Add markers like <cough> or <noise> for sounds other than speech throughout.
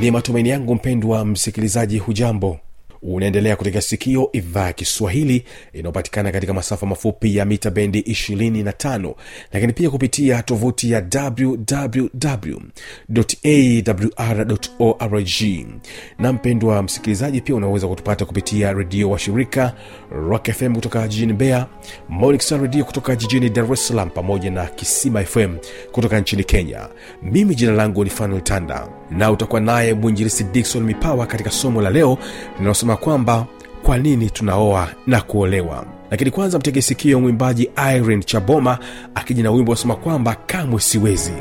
ni matumaini yangu mpendwa msikilizaji hujambo? Unaendelea kutega sikio idhaa ya kiswahili inayopatikana katika masafa mafupi ya mita bendi 25 lakini pia kupitia tovuti ya www.awr.org na mpendwa msikilizaji pia unaweza kutupata kupitia redio wa shirika rock fm kutoka jijini bea monixar redio kutoka jijini dar es salaam pamoja na kisima fm kutoka nchini kenya. Mimi jina langu ni fanuel tanda na utakuwa naye mwinjilisi dikson mipawa katika somo la leo linalosema kwamba kwa nini tunaoa na kuolewa. Lakini kwanza mtege sikio mwimbaji irene chaboma akija na wimbo wasema kwamba kamwe siwezi.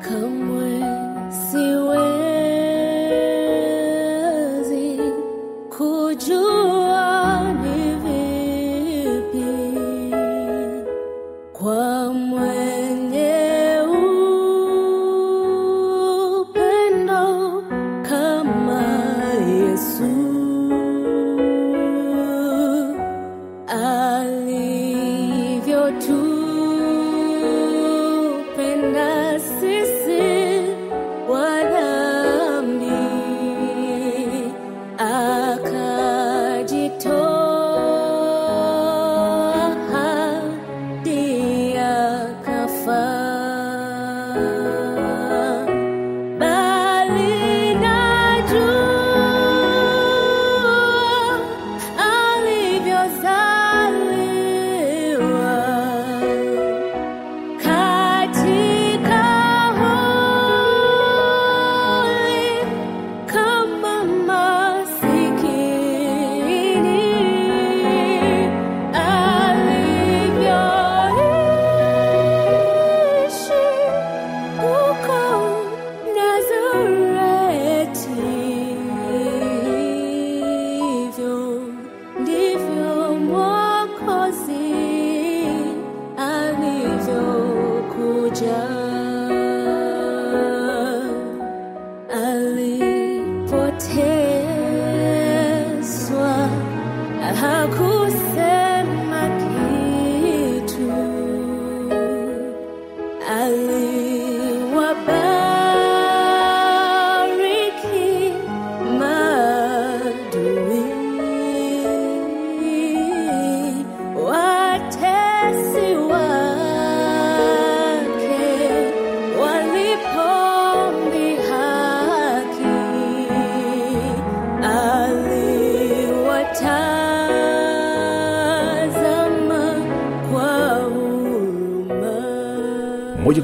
Kamwe siwezi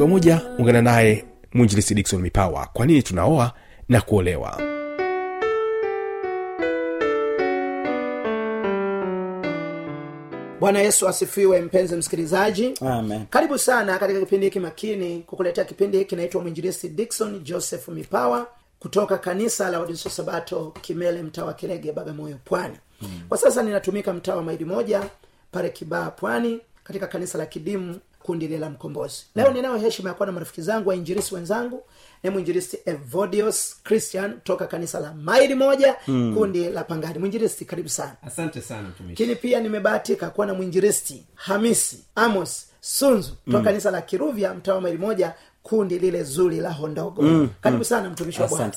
moja kwa moja ungana naye mwinjilisi dikson mipawa kwa nini tunaoa na kuolewa bwana yesu asifiwe mpenzi msikilizaji Amen. karibu sana katika kipindi hiki makini kukuletea kipindi hiki kinaitwa mwinjilisi dikson joseph mipawa kutoka kanisa la wadiso sabato kimele mtaa wa kirege bagamoyo pwani mm. kwa sasa ninatumika mtaa wa maili moja pale kibaa pwani katika kanisa la kidimu kundi lile la mkombozi. Leo ninayo heshima ya kuwa na marafiki zangu wainjirisi wenzangu ni mwinjirisi evodios christian toka kanisa la maili moja mm. kundi la pangani. Mwinjilisti karibu sana. Asante sana lakini pia nimebahatika kuwa na mwinjilisti hamisi amos sunzu toka kanisa la kiruvya mtaa wa maili moja kundi lile zuri la hondogo. Mm, karibu sana mtumishi wa bwana.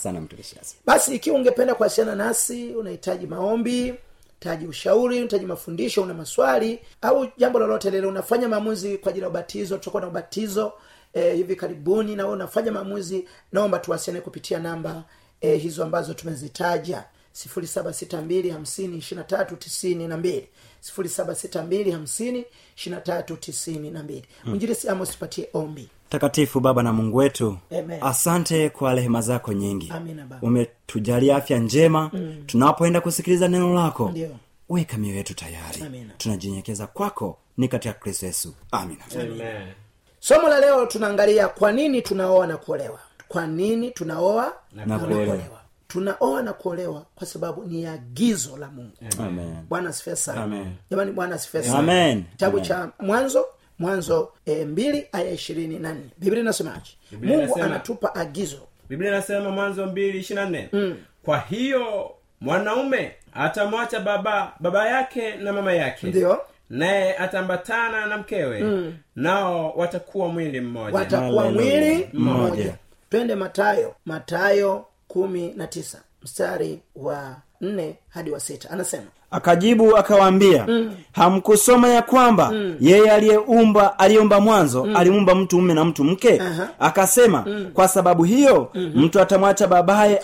Basi ikiwa ungependa kuwasiliana nasi unahitaji maombi unahitaji ushauri unahitaji mafundisho una maswali au jambo lolote lile unafanya maamuzi kwa ajili ya ubatizo tutakuwa na ubatizo eh, hivi karibuni na unafanya maamuzi naomba tuwasiane kupitia namba e, hizo ambazo tumezitaja. sifuri saba sita mbili hamsini ishirina tatu tisini na mbili. sifuri saba sita mbili hamsini ishirina tatu tisini na mbili. Mwinjilisi amos tupatie ombi takatifu baba na mungu wetu. Amen. asante kwa rehema zako nyingi. Umetujalia afya njema. Mm. tunapoenda kusikiliza neno lako Ndiyo. weka mioyo yetu tayari. Amina. tunajinyekeza kwako ni katika kristo yesu. Amina. Somo la leo tunaangalia kwa nini tunaoa na kuolewa. Kwa nini tunaoa Na kuolewa. tunaoa na kuolewa kwa sababu ni agizo la mungu. Amen. bwana asifiwe jamani bwana kitabu cha mwanzo mwanzo e, mbili aya ishirini na nne. Biblia inasemaje? Mungu nasema, anatupa agizo. Biblia inasema mwanzo mbili ishirina nne. Kwa hiyo mwanaume atamwacha baba baba yake na mama yake. Ndio. Naye atambatana na mkewe. Nao watakuwa mwili mmoja. Watakuwa mwili Mmoja. mmoja. Twende matayo matayo kumi na tisa. Mstari wa nne hadi wa sita. Anasema akajibu akawaambia mm. hamkusoma ya kwamba mm. yeye aliyeumba aliyeumba mwanzo mm. aliumba mtu mume na mtu mke Aha. akasema mm. kwa sababu hiyo mm-hmm. mtu atamwacha babaye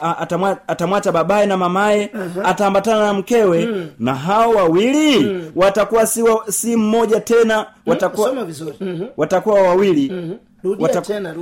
atamwacha babaye na mamaye uh-huh. ataambatana na mkewe mm. na hao wawili mm. watakuwa si, wa, si mmoja tena watakuwa mm-hmm. watakuwa wawili mm-hmm.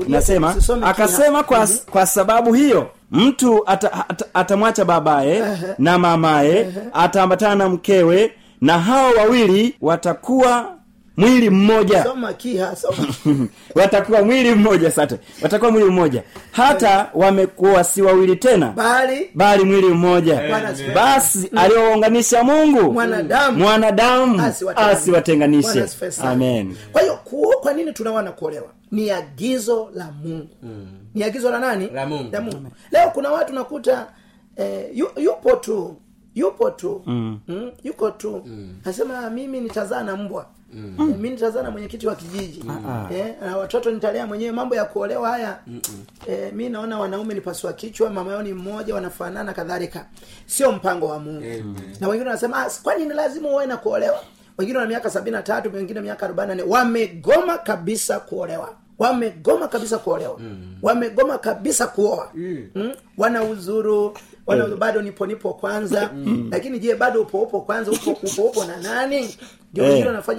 Nasema akasema kwa, kwa sababu hiyo mtu ata, ata, atamwacha babaye na mamaye ataambatana na mkewe na hao wawili watakuwa mwili mmoja. Soma kiha soma. <laughs> Watakuwa mwili mmoja sate watakuwa mwili mmoja. Hata wamekuwa si wawili tena bali bali mwili mmoja. Amen. basi aliyowaunganisha mungu Mwanadamu. mwanadamu asiwatenganishe. amen. Kwa hiyo kuo- kwa nini tunaoa na kuolewa? Ni agizo la mungu. Mm. ni agizo la nani? La Mungu. la mungu. leo kuna watu nakuta eh, yu, yupo tu yupo tu. Mm. Mm, yuko tu. Mm. nasema mimi nitazaa na mbwa mm. eh, mi nitazaa na mwenyekiti wa kijiji. Eh, na watoto nitalea mwenyewe mambo ya kuolewa haya. Eh, mi naona wanaume ni pasua kichwa mama yao ni mmoja wanafanana kadhalika. Sio mpango wa mungu. Na wengine wanasema "Ah, kwani ni lazima uwe na kuolewa? Wengine wana miaka sabini na tatu wengine miaka arobaini na nne. Wamegoma kabisa kuolewa. Wamegoma kabisa kuolewa. Mm. wamegoma kabisa kuoa. Mm. mm? wana uzuru wana bado nipo nipo kwanza. Mm. lakini je bado upo upo kwanza? Upo <laughs> upo upo na nani? Ndio Eh.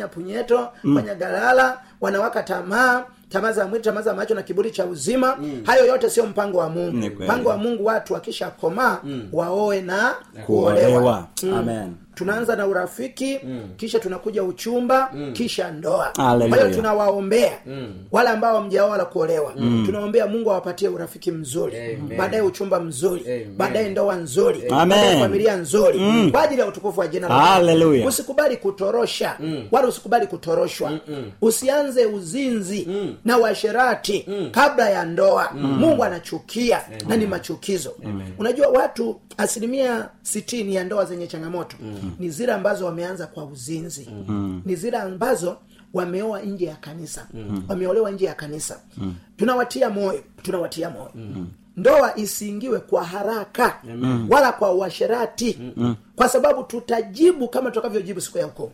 punyeto fanya galala wanawaka tamaa tamaa za mwili tamaa za macho na kiburi cha uzima. Mm. hayo yote sio mpango wa mungu. Mpango wa mungu watu wakisha komaa mm. waoe na kuolewa. mm. amen tunaanza na urafiki mm. kisha tunakuja uchumba mm. kisha ndoa kwa hiyo tunawaombea mm. wale ambao mjaoa wala kuolewa mm. tunaombea mungu awapatie urafiki mzuri baadaye uchumba mzuri baadaye ndoa nzuri baadaye familia nzuri mm. kwa ajili ya utukufu wa jina la usikubali kutorosha mm. wala usikubali kutoroshwa Mm-mm. usianze uzinzi mm. na uasherati mm. kabla ya ndoa mm. mungu anachukia na ni machukizo Amen. unajua watu asilimia sitini ya ndoa zenye changamoto mm. Ni zile ambazo wameanza kwa uzinzi. Mm. ni zile ambazo wameoa nje ya kanisa. Mm. wameolewa nje ya kanisa. Mm. tunawatia moyo. Tunawatia moyo. Mm. Ndoa isiingiwe kwa haraka mm. wala kwa uasherati mm. kwa sababu tutajibu kama tutakavyojibu siku ya ukoo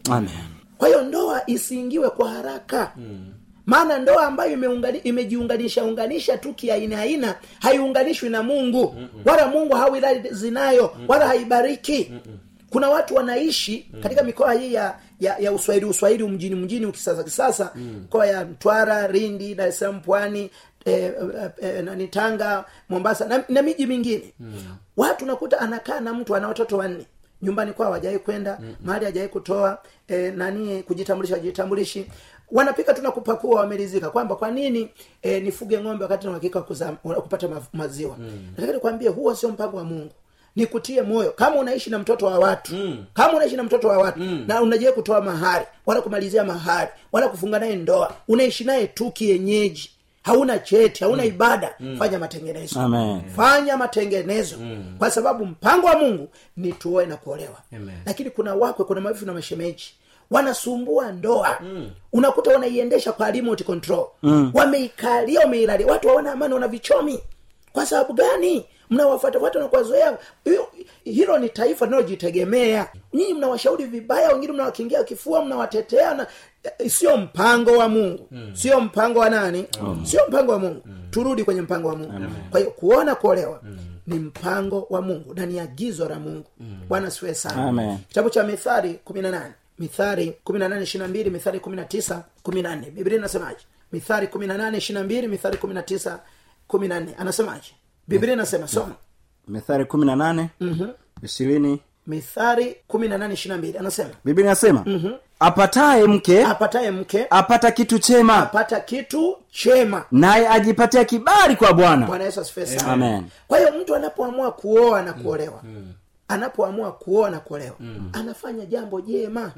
kwa hiyo ndoa isiingiwe kwa haraka. Maana ndoa ambayo imeungani- imejiunganisha unganisha tu kiaina aina haiunganishwi na mungu. Wala mungu hawilazinayo nayo wala haibariki kuna watu wanaishi katika mikoa hii ya ya, ya uswahili uswahili mjini mjini ukisasa kisasa mikoa ya mtwara rindi dar es salaam pwani eh, eh, eh, nani tanga mombasa na, na miji mingine. Watu nakuta anakaa na mtu ana watoto wanne. Nyumbani kwao hajawai kwenda mahali hajawai kutoa e, nani kujitambulisha wajitambulishi wanapika tu nakupakua wamelizika kwamba kwa nini e, nifuge ng'ombe wakati na uhakika kupata ma- maziwa. Mm. nataka nikwambie huo sio mpango wa mungu nikutie moyo kama unaishi na mtoto wa watu mm. kama unaishi na mtoto wa watu mm. na unajai kutoa mahari wala kumalizia mahari wala kufunga naye ndoa unaishi naye tu kienyeji hauna cheti hauna mm. ibada mm. fanya matengenezo Amen. fanya matengenezo mm. kwa sababu mpango wa mungu ni tuoe na kuolewa Amen. lakini kuna wakwe kuna mavifu na mashemeji wanasumbua ndoa mm. unakuta wanaiendesha kwa remote control mm. wameikalia wameilalia watu waona amani wana vichomi kwa sababu gani mnawafuatafuata na kuwazoea. Hilo ni taifa linalojitegemea. Nyinyi mnawashauri vibaya wengine mnawakingia kifua mnawatetea na eh, sio mpango wa mungu. Sio mpango wa nani? Sio mpango wa mungu. Turudi kwenye mpango wa mungu. Kwa hiyo kuona kuolewa ni mpango wa mungu na ni agizo la mungu. Bwana siwe sana. Amen. kitabu cha mithari kumi na nane. Mithari kumi na nane ishiri na mbili mithari kumi na tisa kumi na nne. Biblia inasemaje? Mithari kumi na nane ishiri na mbili mithari kumi na tisa kumi na nne. Anasemaje biblia inasema soma mithari kumi na nane ishirini. Mithari kumi na nane ishiri na mbili anasema. Biblia inasema apataye mke apataye mke apata kitu chema. apata kitu chema. Naye ajipatia kibali kwa bwana. Bwana yesu asifiwe sana. Kwa hiyo mtu anapoamua kuoa na kuolewa anapoamua kuoa na kuolewa anafanya jambo jema.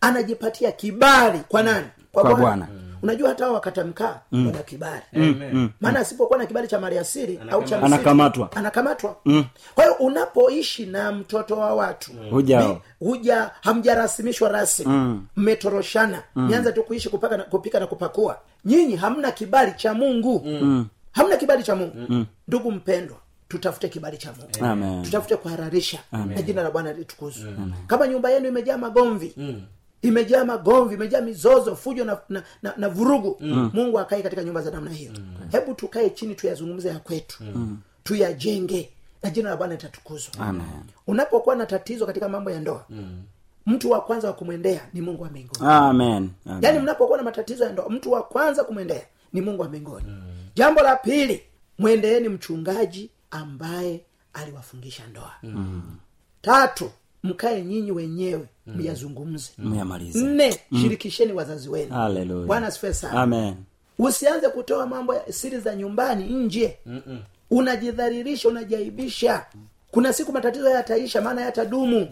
Anajipatia kibali. Kwa nani? Kwa Bwana. Unajua hata wakata mkaa wana kibali. Maana asipokuwa na kibali cha mariasiri au cha anakamatwa. Anakamatwa. mm. kwa hiyo unapoishi na mtoto wa watu mm. huja hamjarasimishwa rasmi. Mmetoroshana nianza tu kuishi kupaka na, kupika na kupakua. Nyinyi hamna kibali cha mungu. Hamna kibali cha mungu. Ndugu mpendwa tutafute kibali cha mungu. Amen. tutafute kuhararisha. Na jina la bwana litukuzwe. Kama nyumba yenu imejaa magomvi imejaa magomvi imejaa mizozo fujo na, na, na, na vurugu. Mungu akae katika nyumba za namna hiyo. Hebu tukae chini tuyazungumze ya kwetu. Tuyajenge. Na jina la bwana litatukuzwa. Unapokuwa na tatizo katika mambo ya ndoa mtu wa kwanza wa kumwendea ni mungu wa mbinguni. Amen. Amen. yaani mnapokuwa na matatizo ya ndoa mtu wa kwanza kumwendea ni mungu wa mbinguni. Jambo la pili mwendeeni mchungaji ambaye aliwafungisha ndoa. Tatu mkae nyinyi wenyewe myazungumze Myamalize. nne shirikisheni wazazi wenu. Bwana sana. Usianze kutoa mambo ya siri za nyumbani nje. Unajidharirisha unajaibisha kuna siku matatizo yataisha maana yatadumu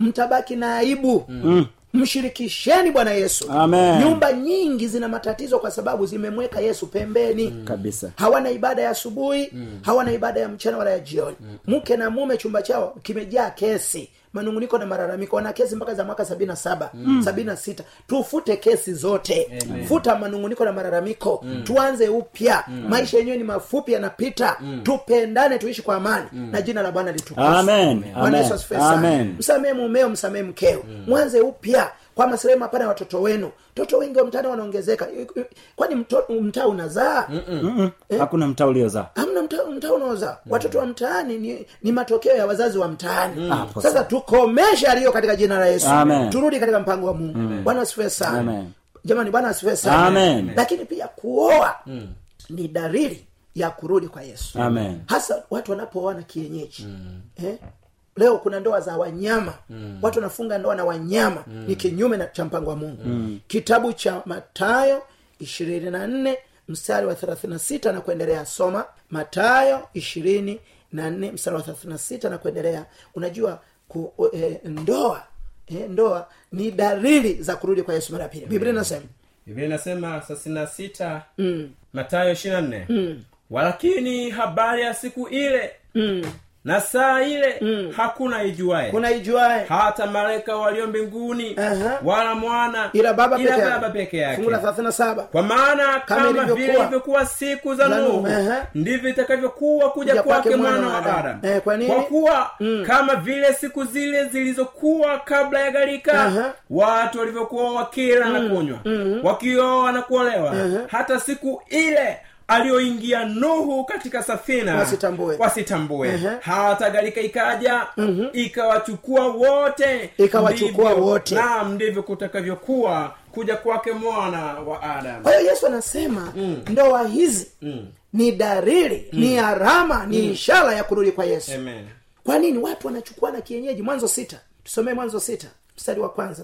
mtabaki na aibu. Mshirikisheni bwana yesu. Amen. nyumba nyingi zina matatizo kwa sababu zimemweka yesu pembeni. Kabisa. hawana ibada ya asubuhi. Hawana ibada ya mchana wala ya jioni. Mke na mume chumba chao kimejaa kesi manunguniko na malalamiko wana kesi mpaka za mwaka sabini na saba sabini na sita. Tufute kesi zote. Futa manunguniko na malalamiko. Tuanze upya. Maisha yenyewe ni mafupi yanapita. Tupendane tuishi kwa amani. Na jina la bwana litukuzwe. Amen. Amen. Amen. msamehe mumeo msamehe mkeo. Mwanze upya kwa maslahi mapana ya watoto wenu. Toto wengi wa mtaani wanaongezeka. Kwani mtaa unazaa? Mm-mm. hakuna mtaa uliozaa. Hamna mtaa mtaa unaozaa. Watoto wa mtaani ni, ni matokeo ya wazazi wa mtaani. Hapo sasa tukomeshe aliyo katika jina la yesu. Amen. turudi katika mpango wa mungu. Bwana asifue sana. Amen. jamani bwana asifue sana. Amen. lakini pia kuoa ni dalili ya kurudi kwa yesu. Amen. hasa watu wanapooana kienyeji. Eh? Leo kuna ndoa za wanyama. Watu wanafunga ndoa na wanyama. Ni kinyume na cha mpango wa mungu. Kitabu cha matayo ishirini na nne mstari wa thelathini na sita na kuendelea. Soma matayo ishirini na nne mstari wa thelathini na sita na kuendelea. Unajua ku, eh, ndoa eh, ndoa ni dalili za kurudi kwa yesu mara ya pili. Biblia inasema. Biblia inasema thelathini na sita matayo ishirini na nne. Walakini habari ya siku ile na saa ile hakuna ijuae kuna ijuae hata malaika walio mbinguni Aha. wala mwana ila baba ila peke baba yake. peke yake. Fungu la thelathini na saba. Kwa maana kama vile ilivyokuwa. siku za nuhu uh-huh. ndivyo itakavyokuwa kuja kwake mwana wa Adamu. Eh, kwa nini? kwa kuwa kama vile siku zile zilizokuwa kabla ya gharika Aha. watu walivyokuwa wakila na kunywa wakioa na kuolewa hata siku ile aliyoingia nuhu katika safina Wasitambue. wasitambue. Ehe. hata gharika ikaja ikawachukua wote. Ikawachukua wote. naam ndivyo kutakavyokuwa kuja kwake mwana wa adamu. Kwa hiyo yesu anasema ndoa hizi ni dalili ni arama ni ishara ya kurudi kwa yesu. Amen. kwa nini watu wanachukuana kienyeji? Mwanzo sita. Tusomee mwanzo sita mstari wa kwanza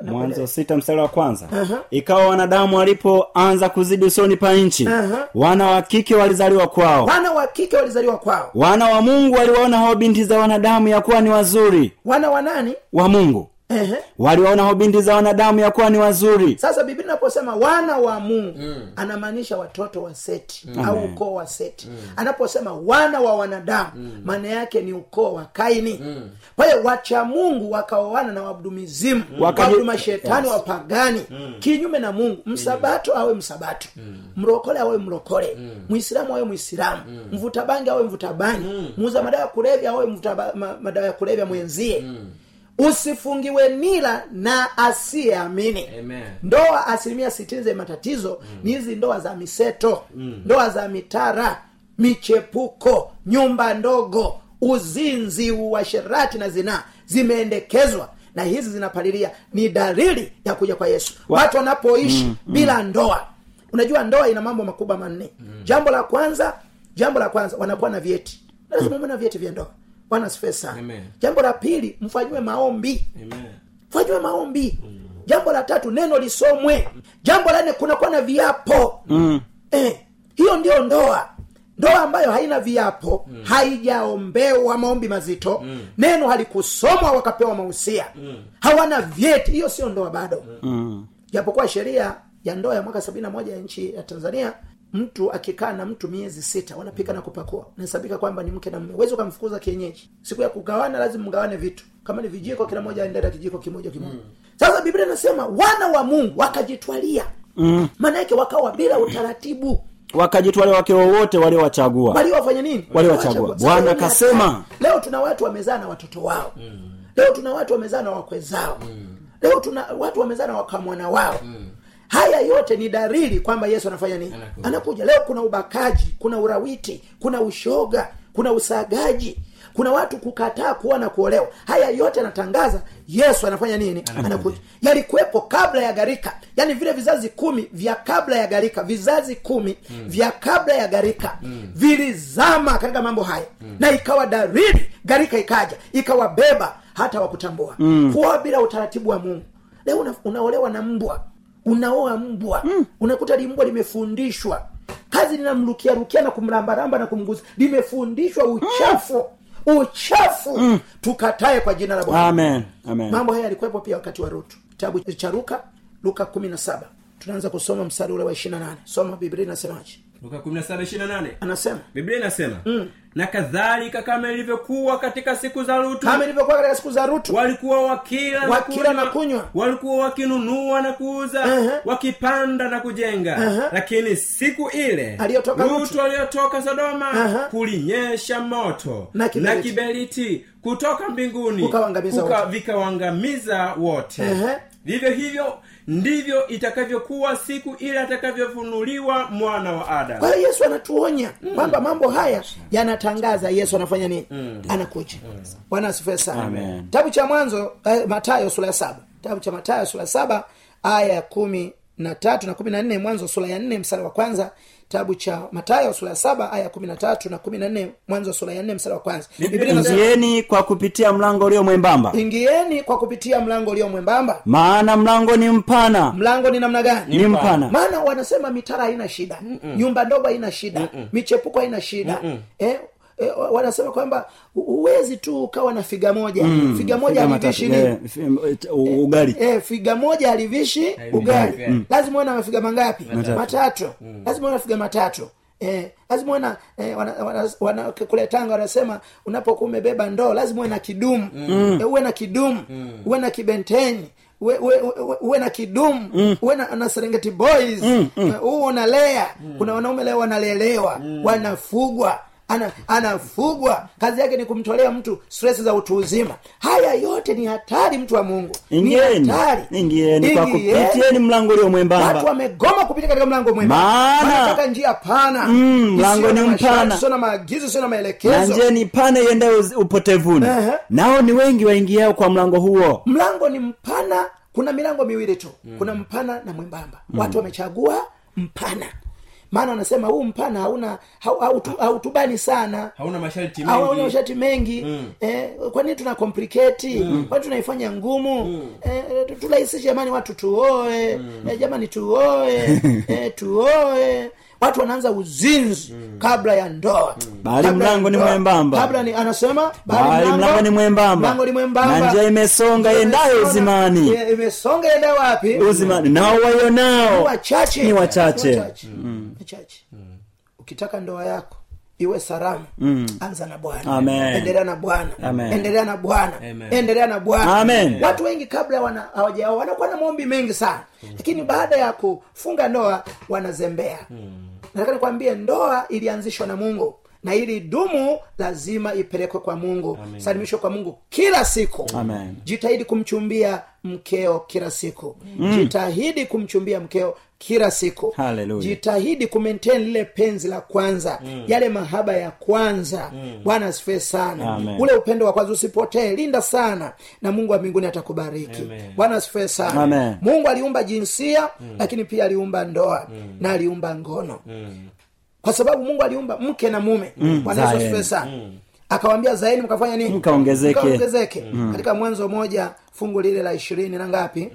na- mwanzo sita mstari wa kwanza. Aha. ikawa wanadamu walipoanza kuzidi usoni pa nchi Aha. wana wa kike walizaliwa kwao. Wana wa kike walizaliwa kwao. Wana wa mungu waliwaona hao binti za wanadamu ya kuwa ni wazuri. Wana wa nani? Wa mungu Ehe. waliwaona binti za wanadamu ya kuwa ni wazuri sasa biblia inaposema wana wa mungu mm. anamaanisha watoto wa seti mm. au ukoo wa seti mm. anaposema wana wa wanadamu maana yake ni ukoo wa kaini mm. kwa hiyo wacha mungu wakaoana na wabudumizimu mm. Wakaji- shetani yes. wapagani mm. kinyume na mungu msabato awe msabato mm. mrokole awe mrokole mwislamu awe mwislamu mvuta bangi awe mvuta bangi muuza madawa ya kulevya awe mvuta ba- ma- madawa ya kulevya mwenzie usifungiwe nila na asiyeamini ndoa asilimia sitini za matatizo mm. ni hizi ndoa za miseto mm. ndoa za mitara michepuko nyumba ndogo uzinzi uasherati na zinaa zimeendekezwa na hizi zinapalilia ni dalili ya kuja kwa yesu watu wanapoishi mm. bila ndoa unajua ndoa ina mambo makubwa manne mm. jambo la kwanza jambo la kwanza wanakuwa na vyeti lazima mm. na vyeti vya ndoa bwana sana jambo la pili mfanyiwe maombi Amen. fanyiwe maombi jambo la tatu neno lisomwe jambo la nne kunakuwa na viapo mm. eh, hiyo ndio ndoa ndoa ambayo haina viapo mm. haijaombewa maombi mazito mm. neno halikusomwa wakapewa mahusia mm. hawana vyeti hiyo sio ndoa bado mm. japokuwa sheria ya ndoa ya mwaka sabini na moja ya nchi ya tanzania mtu akikaa na mtu miezi sita wanapika na kupakua. Nahesabika kwamba ni mke na mme huwezi ukamfukuza kienyeji. Siku ya kugawana lazima mgawane vitu. Kama ni vijiko kila moja na kijiko kimoja kimoja. Sasa biblia inasema wana wa mungu wakajitwalia. Mm. maana yake wakawa bila utaratibu. Wakajitwalia wake wowote waliowachagua. Waliowafanya nini? Waliowachagua. Bwana hatari. leo tuna watu wamezaa na watoto wao. Leo tuna watu wamezaa na wakwe zao. Leo tuna watu wamezaa na wakamwana wao haya yote ni dalili kwamba yesu anafanya nini? Anakuja. anakuja. Leo kuna ubakaji kuna urawiti kuna ushoga kuna usagaji kuna watu kukataa kuoa na kuolewa. Haya yote anatangaza yesu anafanya nini? Anakuja. Yalikuwepo kabla ya gharika. Yaani vile vizazi kumi vya kabla ya gharika. Vizazi kumi mm. vya kabla ya gharika. Mm. vilizama katika mambo haya. Mm. na ikawa darili gharika ikaja. Ikawabeba hata wakutambua mm. kuoa bila utaratibu wa mungu. Leo una, unaolewa na mbwa unaoa mbwa. Mm. unakuta limbwa limefundishwa. Kazi linamrukia rukia na kumrambaramba na kumguza limefundishwa uchafu. Uchafu. Mm. tukatae kwa jina la bwana. Amen. Amen. Mambo haya yalikuwepo pia wakati wa rutu. Kitabu cha luka luka kumi na saba. Tunaanza kusoma mstari ule wa ishiri na nane. Soma biblia inasemaje luka 17:28 anasema biblia inasema mm. na kadhalika kama ilivyokuwa katika siku za lutu kama ilivyokuwa katika siku za rutu walikuwa wakila Wakila na kunywa. walikuwa wakinunua na kuuza Ehe. wakipanda na kujenga Ehe. lakini siku ile Aliyotoka Lutu. lutu aliyotoka sodoma Ehe. kulinyesha moto Na kiberiti. kiberiti kutoka mbinguni Kukawaangamiza wote. wote Ehe. Vivyo hivyo ndivyo itakavyokuwa siku ile atakavyofunuliwa mwana wa adamu. Kwa hiyo yesu anatuonya kwamba mambo haya yanatangaza yesu anafanya nini? Anakuja. Bwana asifue sana. Kitabu cha mwanzo eh, matayo sura ya saba. Kitabu cha matayo sura ya saba aya ya kumi na tatu na kumi na nne mwanzo sura ya nne msara wa kwanza kitabu cha matayo sura ya saba aya ya kumi na tatu na kumi na nne mwanzo sura ya nne msara wa kwanza. Ingieni kwa kupitia mlango ulio mwembamba. Ingieni kwa kupitia mlango ulio mwembamba. Maana mlango ni mpana. Mlango ni namna gani? Ni mpana. Maana wanasema mitara haina shida. Mm-mm. nyumba ndogo haina shida. Mm-mm. michepuko haina shida. Eh, eh, wanasema kwamba hu- huwezi tu ukawa na figa moja. Mm, figa moja halivishi matatu. Eh, ugali. Eh, figa moja halivishi ugali. Mm. lazima uwe na mafiga mangapi? Matatu. Lazima uwe na figa matatu. Eh, lazima uwe na eh, wana, wana, wana, kule tanga wanasema unapokuwa umebeba ndoo lazima uwe na kidumu. Mm. eh, uwe na kidumu. Mm. uwe na kibenteni. Uwe, uwe, uwe, uwe na kidumu. Mm. uwe na, na serengeti boys. Mm, mm. uwe unalea. Mm. kuna wanaume leo wanalelewa. Mm. wanafugwa ana anafugwa. Kazi yake ni kumtolea mtu stress za utu uzima. Haya yote ni hatari mtu wa mungu. Ingieni ingieni kwa kupitieni mlango ulio watu mwembamba wamegoma kupita katika mlango mwema njia pana. Mm, mlango ni mpana. sio na maagizo sio na na njia ni pana iendayo upotevuni. Ehe. nao ni wengi waingiao kwa mlango huo. Mlango ni mpana kuna milango miwili tu. Kuna mpana na mwembamba. Watu wamechagua mpana maana wanasema huu mpana hauna hau- hautu- hautubani sana. Hauna masharti hauna mengi. masharti mengi. Eh, kwa nini tuna complicate? Kwani tunaifanya ngumu? Eh, turahisishe jamani watu tuoe. Eh, jamani tuoe. <laughs> Eh, tuoe watu wanaanza uzinzi kabla ya ndoa. Bali mlango ni mwembamba. kabla ni anasema bali mlango ni mwembamba. mlango ni mwembamba. Na njia imesonga iendayo uzimani. Imesonga iendayo wapi? Uzimani. Nao waionao Ni wachache. Ni wachache. Ni wachache. Wachache. ukitaka ndoa yako iwe salama. Anza na bwana. Endelea na bwana. Endelea na bwana. Endelea na bwana. Watu wengi kabla wana- hawajaoa wanakuwa na maombi mengi sana. Lakini baada ya kufunga ndoa wanazembea nataka nikwambie ndoa ilianzishwa na mungu na ili dumu lazima ipelekwe kwa mungu. Salimishwe kwa mungu kila siku. Amen. jitahidi kumchumbia mkeo kila siku. Jitahidi kumchumbia mkeo kila siku. Hallelujah. jitahidi kumaintain lile penzi la kwanza. Yale mahaba ya kwanza. Bwana asifiwe sana. Amen. ule upendo wa kwanza usipotee linda sana. Na mungu wa mbinguni atakubariki. Bwana asifiwe sana. Amen. mungu aliumba jinsia lakini pia aliumba ndoa na aliumba ngono kwa sababu mungu aliumba mke na mume. Bwana yesu zaeni. asifiwe sana. Akawambia zaeni mkafanya nini? Mkaongezeke. mm. katika mwanzo moja fungu lile la ishirini na ngapi?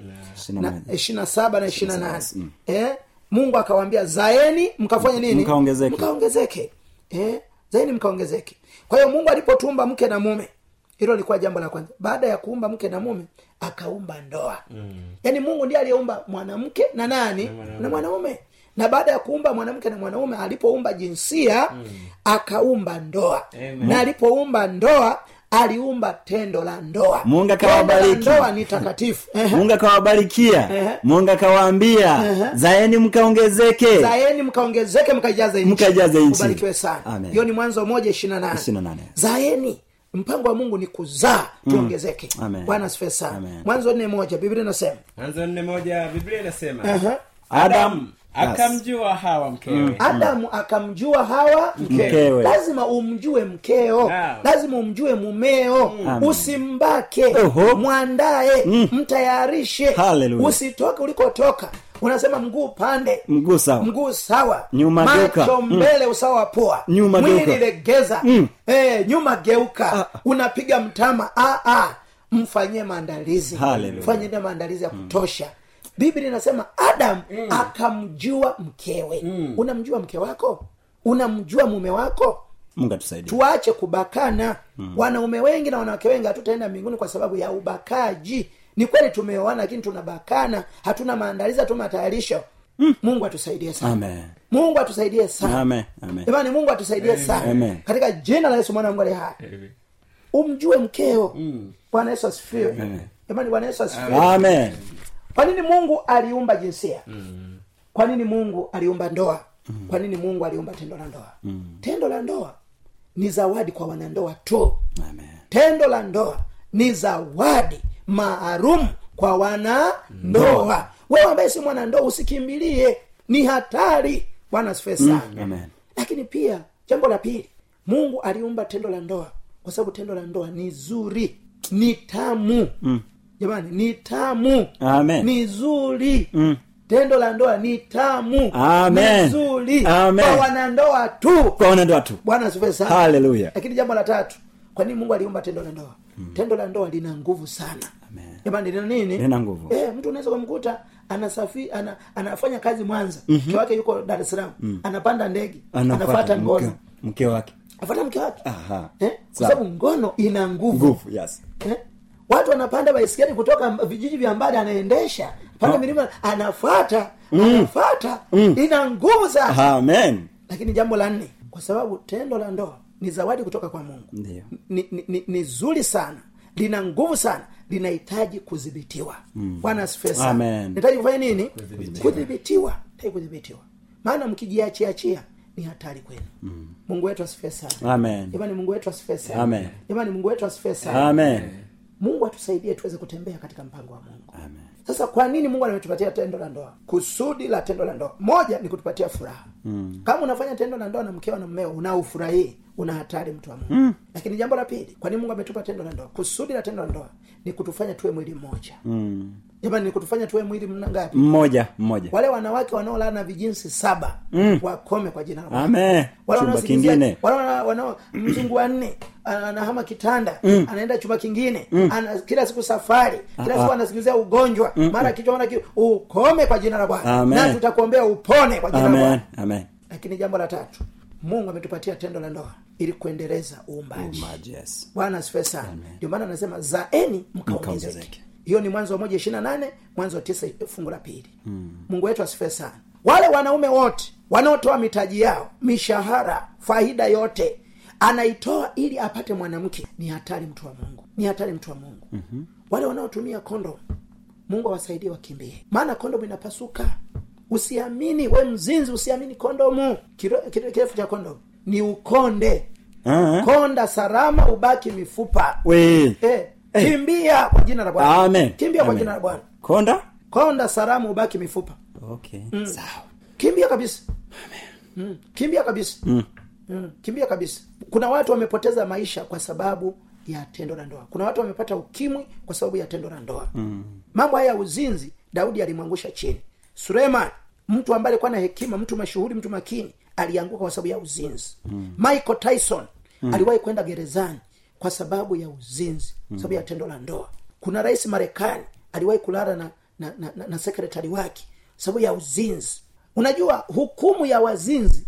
Ishiri na saba na ishiri na nane. eh? mungu akawambia zaeni mkafanya nini? Mkaongezeke. mkaongezeke. Eh? zaeni mkaongezeke. Kwa hiyo mungu alipotumba mke na mume hilo likuwa jambo la kwanza. Baada ya kuumba mke na mume akaumba ndoa. Mm. yaani mungu ndiye aliyeumba mwanamke na nani? Na mwanaume na baada ya kuumba mwanamke na mwanaume alipoumba jinsia mm. akaumba ndoa. Amen. na alipoumba ndoa aliumba tendo la ndoa. Mungu Tendo la akawabariki. ndoa ni takatifu. <laughs> Mungu akawabarikia mungu akawaambia zaeni mkaongezeke. Zaeni mkaongezeke mkaijaze mkaijaze Mkajaze nchi. ubarikiwe sana. Hiyo ni mwanzo moja ishirina nane. 28. zaeni. Mpango wa mungu ni kuzaa tuongezeke. Amen. bwana sife sana. Mwanzo nne moja biblia inasema. Mwanzo nne moja biblia inasema adamu Yes. Akamjua hawa mkewe. Adamu akamjua hawa mkewe. Mkewe. lazima umjue mkeo. Naam. lazima umjue mumeo. Usimbake. Oho. mwandae. Mtayarishe. Hallelujah. usitoke ulikotoka. Unasema mguu pande. Mguu sawa. Mguu sawa. Nyuma macho mbele Mm. mbele usawa wa pua Nyuma mwili geuka. legeza. Mm. e, nyuma geuka. Unapiga mtama. Ah, ah. mfanyie maandalizi. Mfanyie maandalizi ya kutosha biblia inasema adam akamjua mkewe. Unamjua mke wako? Unamjua mume wako? Tuache kubakana. Wanaume wengi na wanawake wengi hatutaenda mbinguni kwa sababu ya ubakaji. Ni kweli tumeoana lakini tunabakana. Hatuna maandalizi hatuna matayarisho. Mungu atusaidie sana. Amen. Mungu atusaidie sana. Amen. Amen. Jamani mungu atusaidie sana. Amen. katika jina la yesu mwana wa mungu aliye hai umjue mkeo. Bwana yesu asifiwe. Amen. jamani bwana yesu asifiwe. Amen kwa nini mungu aliumba jinsia? Kwa nini mungu aliumba ndoa? Kwa nini mungu aliumba tendo la ndoa? Tendo la ndoa ni zawadi kwa wanandoa tu. Amen. Tendo la ndoa ni zawadi maalum kwa wanandoa. Wewe ambaye si mwanandoa usikimbilie. Ni hatari. Bwana asifiwe sana. Mm. lakini pia jambo la pili mungu aliumba tendo la ndoa kwa sababu tendo la ndoa ni zuri ni tamu. Mm. Jamani ni tamu. Amen. ni zuri. Mm. tendo la ndoa ni tamu. Amen. ni zuri. Amen. kwa wanandoa tu. Kwa wanandoa tu. Bwana sana. Hallelujah. lakini jambo la tatu kwa nini mungu aliumba tendo la ndoa? Tendo la ndoa lina nguvu sana. Jamani lina nini? Lina nguvu. e, mtu unaweza kumkuta anasafi ana, anafanya kazi mwanza. Mke wake yuko dar es salaam. Anapanda ndege. Anafuata ngono mke- mke wake. Afata mke wake. Eh? kwa sababu ngono ina nguvu. Nguvu yes. Eh? Watu wanapanda baiskeli kutoka vijiji vya mbali anaendesha. Panda milima anafuata anafuata ina nguvu sana amen. Lakini jambo la nne kwa sababu tendo la ndoa ni zawadi kutoka kwa mungu. Ndiyo. ni, ni, ni, ni zuri sana. Lina nguvu sana. Linahitaji kudhibitiwa. Bwana asifiwe sana. Amen. kufanya nini? Kudhibitiwa. Kudhibitiwa. Maana mkijiachiachia ni hatari kwenu. Mungu wetu asifiwe sana. Jamani mungu wetu asifiwe sana. Jamani mungu wetu asifiwe sana. Amen mungu atusaidie tuweze kutembea katika mpango wa mungu. Amen. Sasa kwa nini mungu ametupatia tendo la ndoa? Kusudi la tendo la ndoa. Moja ni kutupatia furaha. Mm. kama unafanya tendo la ndoa na mkeo na mmeo unaofurahii una hatari mtu wa mungu. Mm. lakini jambo la pili kwa nini mungu ametupa tendo la ndoa? Kusudi la tendo la ndoa ni kutufanya tuwe mwili mmoja. Mm. Jamani nikutufanya tuwe mwili mna ngapi? Mmoja mmoja. Wale wanawake wanaolala na vijinsi saba mm. wakome kwa jina la chumba kingine. wanao mzungu wa nne ana- anahama kitanda anaenda chumba kingine ana, kila siku safari kila siku anasikilizia ugonjwa mara kichwa mara ki ukome kwa jina la bwana. Na tutakuombea upone kwa jina la bwana. amen. Lakini jambo la tatu mungu ametupatia tendo la ndoa ili kuendeleza uumbaji. Yes. bwana asifiwe sana. Ndio maana anasema zaeni Mkaongezeke. Hiyo ni mwanzo wa moja ishirina nane mwanzo wa tisa fungu la pili. Mungu wetu asifiwe sana. Wale wanaume wote wanaotoa mitaji yao mishahara faida yote anaitoa ili apate mwanamke ni hatari mtu wa mungu. Ni hatari mtu wa mungu. Mm-hmm. wale wanaotumia kondom mungu awasaidie wakimbie. Maana kondomu inapasuka. Usiamini we mzinzi usiamini kondomu kirefu cha kondomu ni ukonde. Ah, konda salama ubaki mifupa. We. Eh, kimbia kwa jina la bwana. Amen. kimbia kwa Amen. jina la bwana. Konda? Konda salamu ubaki mifupa. Okay. Sawa. Kimbia kabisa. Mm. kimbia kabisa. Mm. Mm. kimbia kabisa. Kuna watu wamepoteza maisha kwa sababu ya tendo la ndoa. Kuna watu wamepata ukimwi kwa sababu ya tendo la ndoa. Mm. mambo haya ya uzinzi daudi alimwangusha chini. Suleiman mtu ambaye alikuwa na hekima mtu mashuhuri mtu makini alianguka kwa sababu ya uzinzi. Mm. michael tyson mm. aliwahi kwenda gerezani kwa sababu ya uzinzi mm. sababu ya tendo la ndoa. Kuna rais marekani aliwahi kulala na na, na, na, na sekretari wake sababu ya uzinzi. Unajua hukumu ya wazinzi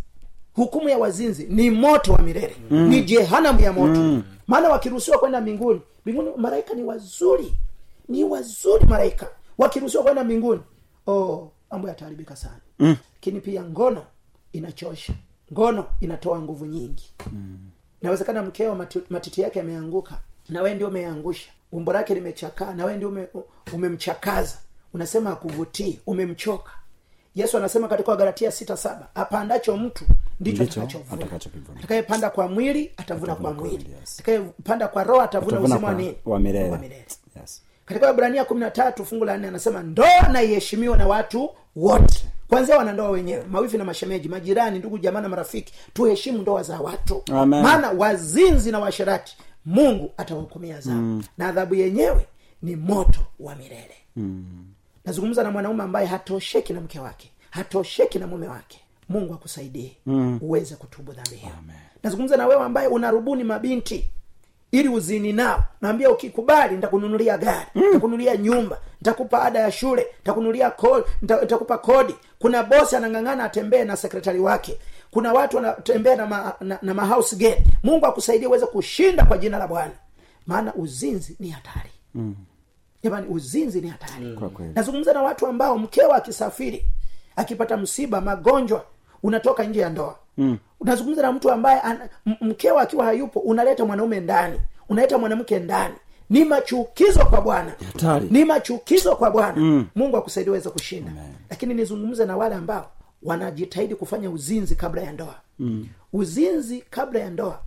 hukumu ya wazinzi ni moto wa milele. Mm. ni jehanamu ya moto. Mm. maana wakiruhusiwa kwenda mbinguni mbinguni malaika ni wazuri. Ni wazuri malaika. Wakiruhusiwa kwenda mbinguni oh mambo yataharibika sana. Lakini pia ngono inachosha. Ngono inatoa nguvu nyingi inawezekana mkeo mati- matiti yake yameanguka na wee ndio umeangusha. Umbo lake limechakaa na wee ndio ume, umemchakaza. Unasema akuvutii umemchoka. Yesu anasema katika wagalatia sita saba apandacho mtu ndicho atakachovuna. atakayepanda kwa mwili atavuna kwa mwili. yes. atakayepanda kwa roho atavuna uzima wa milele. Yes. katika wibrania kumi na tatu fungu la nne anasema ndoa naiheshimiwa na watu wote kwanzia wanandoa wenyewe mawifi na mashemeji majirani ndugu jamaa na marafiki tuheshimu ndoa za watu. Maana wazinzi na washarati mungu atawahukumia zao. Mm. na adhabu yenyewe ni moto wa milele. Mm. nazungumza na mwanaume ambaye hatosheki na mke wake hatosheki na mume wake. Mungu akusaidie mm. uweze kutubu dhambi hiyo. Nazungumza na wewe ambaye unarubuni mabinti ili uzini nao. Naambia ukikubali nitakununulia gari nitakununulia nyumba nitakupa ada ya shule nitakununulia kodi nitakupa kodi kuna bosi anang'ang'ana atembee na sekretari wake. Kuna watu wanatembea na, ma, na, na mahouse gate. Mungu akusaidie uweze kushinda kwa jina la bwana. Maana uzinzi ni hatari. Jamani uzinzi ni hatari. Mm. nazungumza na watu ambao mkeo akisafiri akipata msiba magonjwa unatoka nje ya ndoa. Mm. unazungumza na mtu ambaye mkeo akiwa hayupo unaleta mwanaume ndani unaleta mwanamke ndani ni machukizo kwa bwana. Ni machukizo kwa bwana. Mm. mungu akusaidi uweze kushinda. Lakini nizungumze na wale ambao wanajitahidi kufanya uzinzi kabla ya ndoa. Mm. uzinzi kabla ya ndoa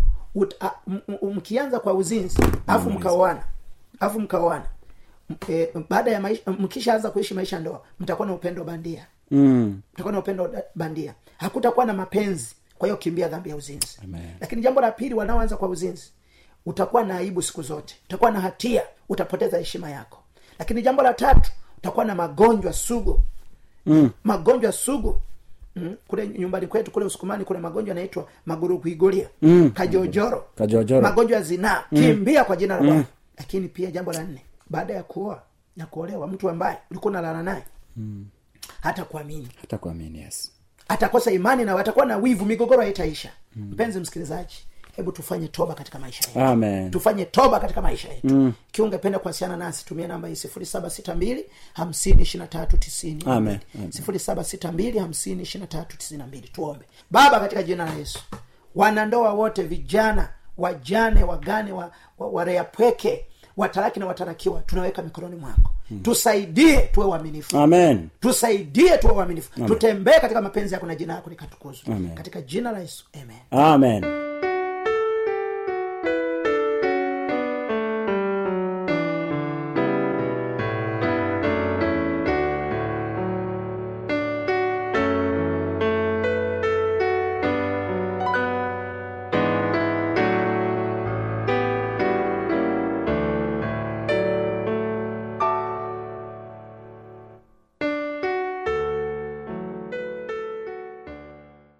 mkianza kwa uzinzi alafu mkaoana alafu mkaoana e, baada ya maisha mkishaanza kuishi maisha ndoa mtakuwa na upendo bandia. Mm. mtakuwa na upendo bandia. Hakutakuwa na mapenzi kwa hiyo kimbia dhambi ya uzinzi. Amen. lakini jambo la pili wanaoanza kwa uzinzi utakuwa na aibu siku zote utakuwa na hatia utapoteza heshima yako lakini jambo la tatu utakuwa na magonjwa sugu mm. magonjwa sugu Mm. kule nyumbani kwetu kule usukumani kuna magonjwa yanaitwa magurukuigulia mm. kajojoro Kajojoro. magonjwa ya zinaa mm. kimbia kwa jina la bwana lakini pia jambo la nne baada ya kuoa na kuolewa mtu ambaye ulikuwa unalala naye mm. hata kuamini hata kuamini yes atakosa imani na watakuwa na wivu migogoro haitaisha mpenzi msikilizaji hebu tufanye toba katika maisha yetu. Amen. Tufanye toba katika maisha yetu. Mm. kiwa ungependa kuwasiliana nasi tumia namba hii sifuri saba sita mbili hamsini ishiri na tatu tisini Amen. Sifuri saba sita mbili hamsini ishiri na tatu tisini na mbili. Tuombe. Baba katika jina la yesu wanandoa wote vijana wajane wagane wa, wa, wareapweke wataraki na watarakiwa tunaweka mikononi mwako. Hmm. tusaidie tuwe uaminifu amen. Tusaidie tuwe uaminifu tutembee katika mapenzi yako na jina yako likatukuzwa katika jina la yesu. Amen. Amen